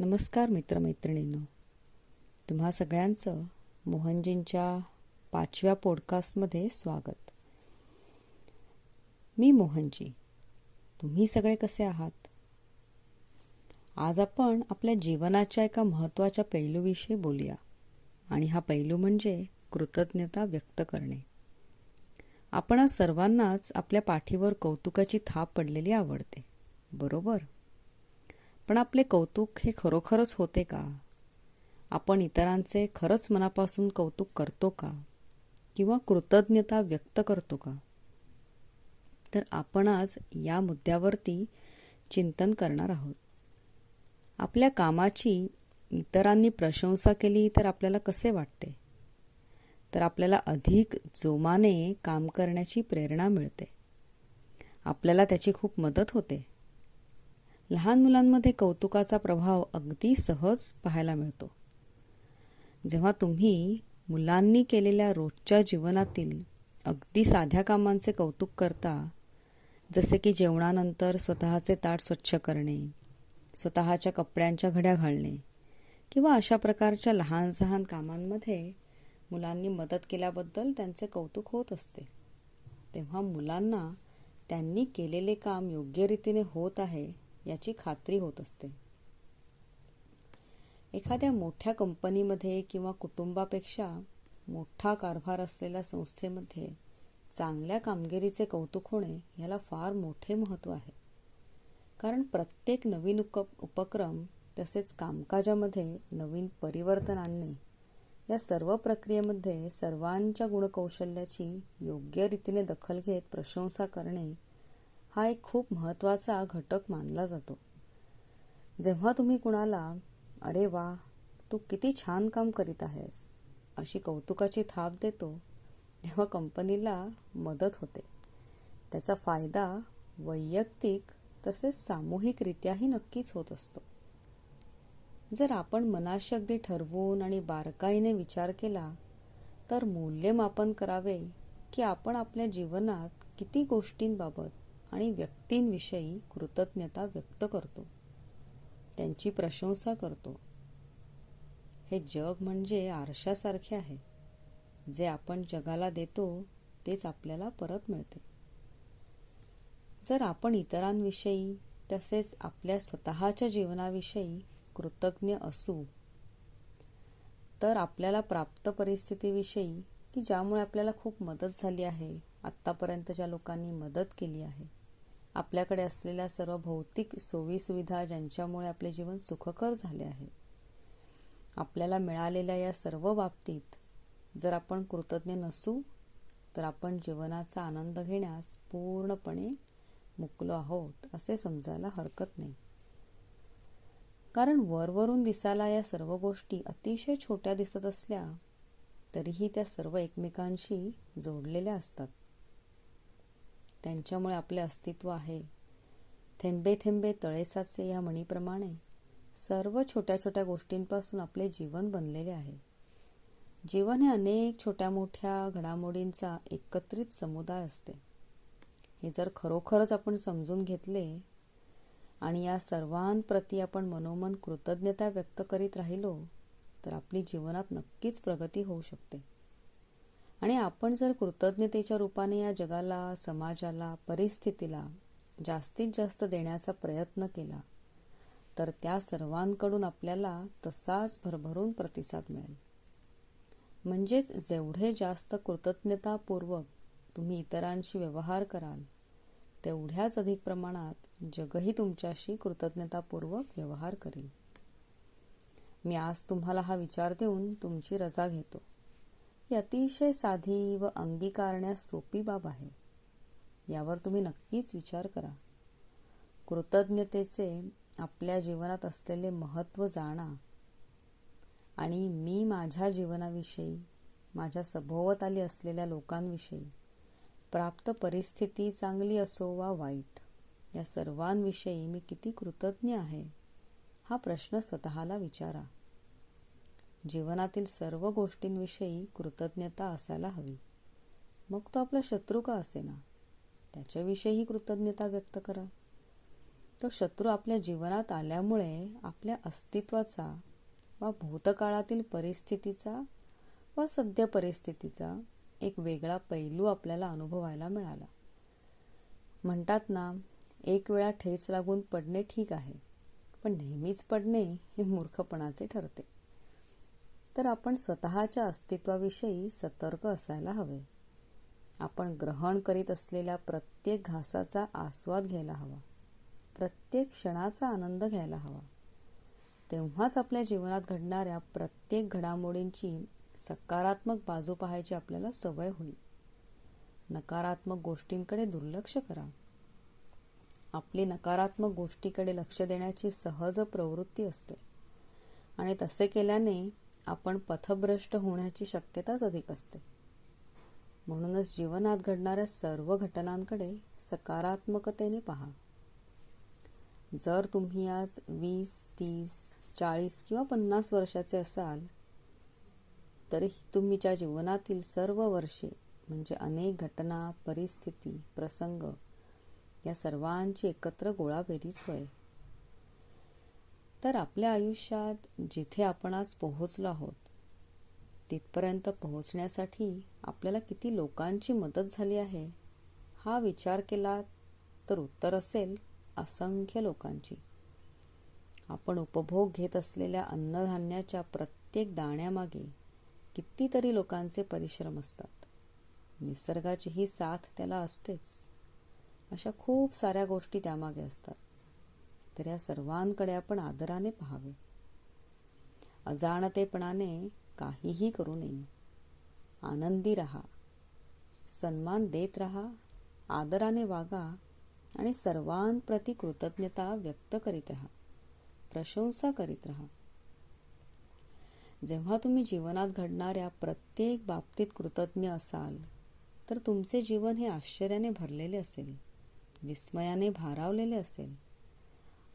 नमस्कार मित्रमैत्रिणींनो. तुम्हा सगळ्यांचं मोहनजींच्या पाचव्या पॉडकास्टमध्ये स्वागत. मी मोहनजी. तुम्ही सगळे कसे आहात? आज आपण आपल्या जीवनाच्या एका महत्त्वाच्या पैलूविषयी बोलूया. आणि हा पैलू म्हणजे कृतज्ञता व्यक्त करणे. आपण सर्वांनाच आपल्या पाठीवर कौतुकाची थाप पडलेली आवडते. बरोबर? पण आपले कौतुक हे खरोखरच होते का? आपण इतरांचे खरंच मनापासून कौतुक करतो का? किंवा कृतज्ञता व्यक्त करतो का? तर आपण आज या मुद्द्यावरती चिंतन करणार आहोत. आपल्या कामाची इतरांनी प्रशंसा केली तर आपल्याला कसे वाटते? तर आपल्याला अधिक जोमाने काम करण्याची प्रेरणा मिळते. आपल्याला त्याची खूप मदत होते. लहान मुलांमध्ये कौतुकाचा प्रभाव अगदी सहज पाहायला मिळतो. जेव्हा तुम्ही मुलांनी केलेल्या रोजच्या जीवनातील अगदी साध्या कामांचे कौतुक करता जसे की जेवणानंतर स्वतःचे ताट स्वच्छ करणे स्वतःच्या कपड्यांच्या घड्या घालणे किंवा अशा प्रकारच्या लहान सहान कामांमध्ये मुलांनी मदत केल्याबद्दल त्यांचे कौतुक होत असते. तेव्हा मुलांना त्यांनी केलेले काम योग्य रीतीने होत आहे याची खात्री होत असते. एखाद्या मोठ्या कंपनीमध्ये किंवा कुटुंबापेक्षा मोठा कारभार असलेल्या संस्थेमध्ये चांगल्या कामगिरीचे कौतुक होणे याला फार मोठे महत्त्व आहे. कारण प्रत्येक नवीन उप उपक्रम तसेच कामकाजामध्ये नवीन परिवर्तन आणणे या सर्व प्रक्रियेमध्ये सर्वांच्या गुणकौशल्याची योग्य रीतीने दखल घेत प्रशंसा करणे हा एक खूप महत्त्वाचा घटक मानला जातो. जेव्हा तुम्ही कुणाला अरे वा तू किती छान काम करीत आहेस अशी कौतुकाची थाप देतो तेव्हा कंपनीला मदत होते. त्याचा फायदा वैयक्तिक तसेच सामूहिकरित्याही नक्कीच होत असतो. जर आपण मनाशी अगदी ठरवून आणि बारकाईने विचार केला तर मूल्यमापन करावे की आपण आपल्या जीवनात किती गोष्टींबाबत आणि व्यक्तींविषयी कृतज्ञता व्यक्त करतो. त्यांची प्रशंसा करतो. हे जग म्हणजे आरशासारखे आहे. जे आपण जगाला देतो तेच आपल्याला परत मिळते. जर आपण इतरांविषयी तसेच आपल्या स्वतःच्या जीवनाविषयी कृतज्ञ असू तर आपल्याला प्राप्त परिस्थितीविषयी की ज्यामुळे आपल्याला खूप मदत झाली आहे आत्तापर्यंत ज्या लोकांनी मदत केली आहे आपल्याकडे असलेल्या सर्व भौतिक सोयीसुविधा ज्यांच्यामुळे आपले जीवन सुखकर झाले आहे. आपल्याला मिळालेल्या या सर्व बाबतीत जर आपण कृतज्ञ नसू तर आपण जीवनाचा आनंद घेण्यास पूर्णपणे मुकलो आहोत असे समजायला हरकत नाही. कारण वरवरून दिसायला या सर्व गोष्टी अतिशय छोट्या दिसत असल्या तरीही त्या सर्व एकमेकांशी जोडलेल्या असतात. त्यांच्यामुळे आपले अस्तित्व आहे. थेंबे थेंबे तळेसाचे या म्हणीप्रमाणे सर्व छोट्या छोट्या गोष्टींपासून आपले जीवन बनलेले आहे. जीवन हे अनेक छोट्या मोठ्या घडामोडींचा एकत्रित समुदाय असते. हे जर खरोखरच आपण समजून घेतले आणि या सर्वांप्रती आपण मनोमन कृतज्ञता व्यक्त करीत राहिलो तर आपली जीवनात नक्कीच प्रगती होऊ शकते. आणि आपण जर कृतज्ञतेच्या रूपाने या जगाला समाजाला परिस्थितीला जास्तीत जास्त देण्याचा प्रयत्न केला तर त्या सर्वांकडून आपल्याला तसाच भरभरून प्रतिसाद मिळेल. म्हणजेच जेवढे जास्त कृतज्ञतापूर्वक तुम्ही इतरांशी व्यवहार कराल तेवढ्याच अधिक प्रमाणात जगही तुमच्याशी कृतज्ञतापूर्वक व्यवहार करेल. मी आज तुम्हाला हा विचार देऊन तुमची रजा घेतो. ही अतिशय साधी व अंगीकारण्यास सोपी बाब आहे. यावर तुम्ही नक्कीच विचार करा. कृतज्ञतेचे आपल्या जीवनात असलेले महत्त्व जाणा आणि मी माझ्या जीवनाविषयी माझ्या सभोवताली असलेल्या लोकांविषयी प्राप्त परिस्थिती चांगली असो वा वाईट या सर्वांविषयी मी किती कृतज्ञ आहे हा प्रश्न स्वतःला विचारा. जीवनातील सर्व गोष्टींविषयी कृतज्ञता असायला हवी. मग तो आपला शत्रू का असेना? त्याच्याविषयीही कृतज्ञता व्यक्त करा. तो शत्रू आपल्या जीवनात आल्यामुळे आपल्या अस्तित्वाचा वा भूतकाळातील परिस्थितीचा वा सद्य परिस्थितीचा एक वेगळा पैलू आपल्याला अनुभवायला मिळाला. म्हणतात ना एक वेळा ठेच लागून पडणे ठीक आहे पण नेहमीच पडणे हे मूर्खपणाचे ठरते. तर आपण स्वतःच्या अस्तित्वाविषयी सतर्क असायला हवे. आपण ग्रहण करीत असलेल्या प्रत्येक घासाचा आस्वाद घ्यायला हवा. प्रत्येक क्षणाचा आनंद घ्यायला हवा. तेव्हाच आपल्या जीवनात घडणाऱ्या प्रत्येक घडामोडींची सकारात्मक बाजू पाहायची आपल्याला सवय होईल. नकारात्मक गोष्टींकडे दुर्लक्ष करा. आपली नकारात्मक गोष्टीकडे लक्ष देण्याची सहज प्रवृत्ती असते. आणि तसे केल्याने आपण पथभ्रष्ट होण्याची शक्यताच अधिक असते. म्हणूनच जीवनात घडणाऱ्या सर्व घटनांकडे सकारात्मकतेने पहा. जर तुम्ही आज वीस तीस चाळीस किंवा पन्नास वर्षाचे असाल तरी तुमच्या जीवनातील सर्व वर्षे म्हणजे अनेक घटना परिस्थिती प्रसंग या सर्वांची एकत्र गोळाबेरीच होय. तर आपल्या आयुष्यात जिथे आपण आज पोहोचलो आहोत तिथपर्यंत पोहोचण्यासाठी आपल्याला किती लोकांची मदत झाली आहे हा विचार केला तर उत्तर असेल असंख्य लोकांची. आपण उपभोग घेत असलेल्या अन्नधान्याच्या प्रत्येक दाण्यामागे कितीतरी लोकांचे परिश्रम असतात. निसर्गाची ही साथ त्याला असतेच. अशा खूप साऱ्या गोष्टी त्यामागे असतात. तर या सर्वांकडे आपण आदराने पाहावे. अजाणतेपणाने काहीही करू नये. आनंदी रहा. सन्मान देत रहा. आदराने वागा आणि सर्वांप्रती कृतज्ञता व्यक्त करीत राहा. प्रशंसा करीत राहा. जेव्हा तुम्ही जीवनात घडणाऱ्या प्रत्येक बाबतीत कृतज्ञ असाल तर तुमचे जीवन हे आश्चर्याने भरलेले असेल विस्मयाने भारावलेले असेल.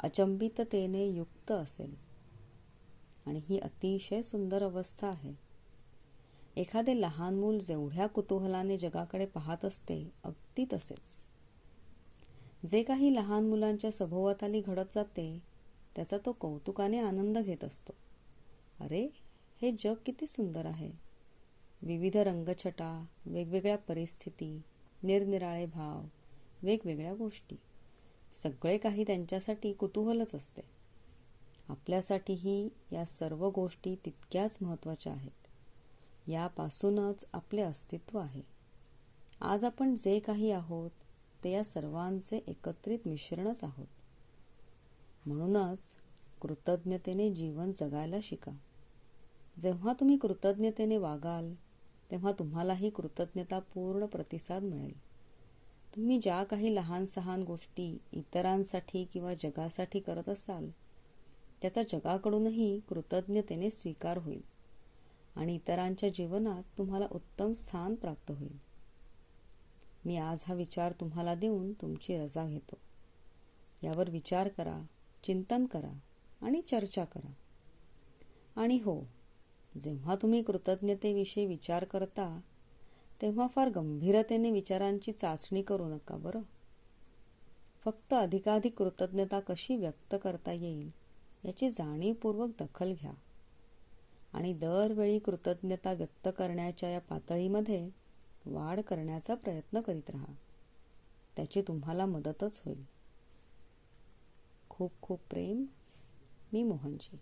अचंबिततेने युक्त असेल. आणि ही अतिशय सुंदर अवस्था आहे. एखादे लहान मूल जेवढ्या कुतूहलाने जगाकडे पाहत असते अगदी तसेच. जे काही लहान मुलांच्या सभोवताली घडत जाते त्याचा तो कौतुकाने आनंद घेत असतो. अरे हे जग किती सुंदर आहे. विविध रंगछटा वेगवेगळ्या परिस्थिती निरनिराळे भाव वेगवेगळ्या गोष्टी. सगळे काही त्यांच्यासाठी कुतूहलच असते. आपल्यासाठीही या सर्व गोष्टी तितक्याच महत्त्वाच्या आहेत. यापासूनच आपले अस्तित्व आहे. आज आपण जे काही आहोत ते या सर्वांचे एकत्रित मिश्रणच आहोत. म्हणूनच कृतज्ञतेने जीवन जगायला शिका. जेव्हा तुम्ही कृतज्ञतेने वागाल तेव्हा तुम्हालाही कृतज्ञतापूर्ण प्रतिसाद मिळेल. तुम्ही ज्या काही लहान सहान गोष्टी इतरांसाठी किंवा जगासाठी करत असाल त्याचा जगाकडूनही कृतज्ञतेने स्वीकार होईल आणि इतरांच्या जीवनात तुम्हाला उत्तम स्थान प्राप्त होईल. मी आज हा विचार तुम्हाला देऊन तुमची रजा घेतो. यावर विचार करा चिंतन करा आणि चर्चा करा. आणि हो जेव्हा तुम्ही कृतज्ञतेविषयी विचार करता तेव्हा फार गंभीरतेने विचारांची चाचणी करू नका बरं. फक्त अधिकाधिक कृतज्ञता कशी व्यक्त करता येईल याची जाणीवपूर्वक दखल घ्या. आणि दरवेळी कृतज्ञता व्यक्त करण्याच्या या पातळीमध्ये वाढ करण्याचा प्रयत्न करीत राहा. त्याची तुम्हाला मदतच होईल. खूप खूप प्रेम. मी मोहनजी.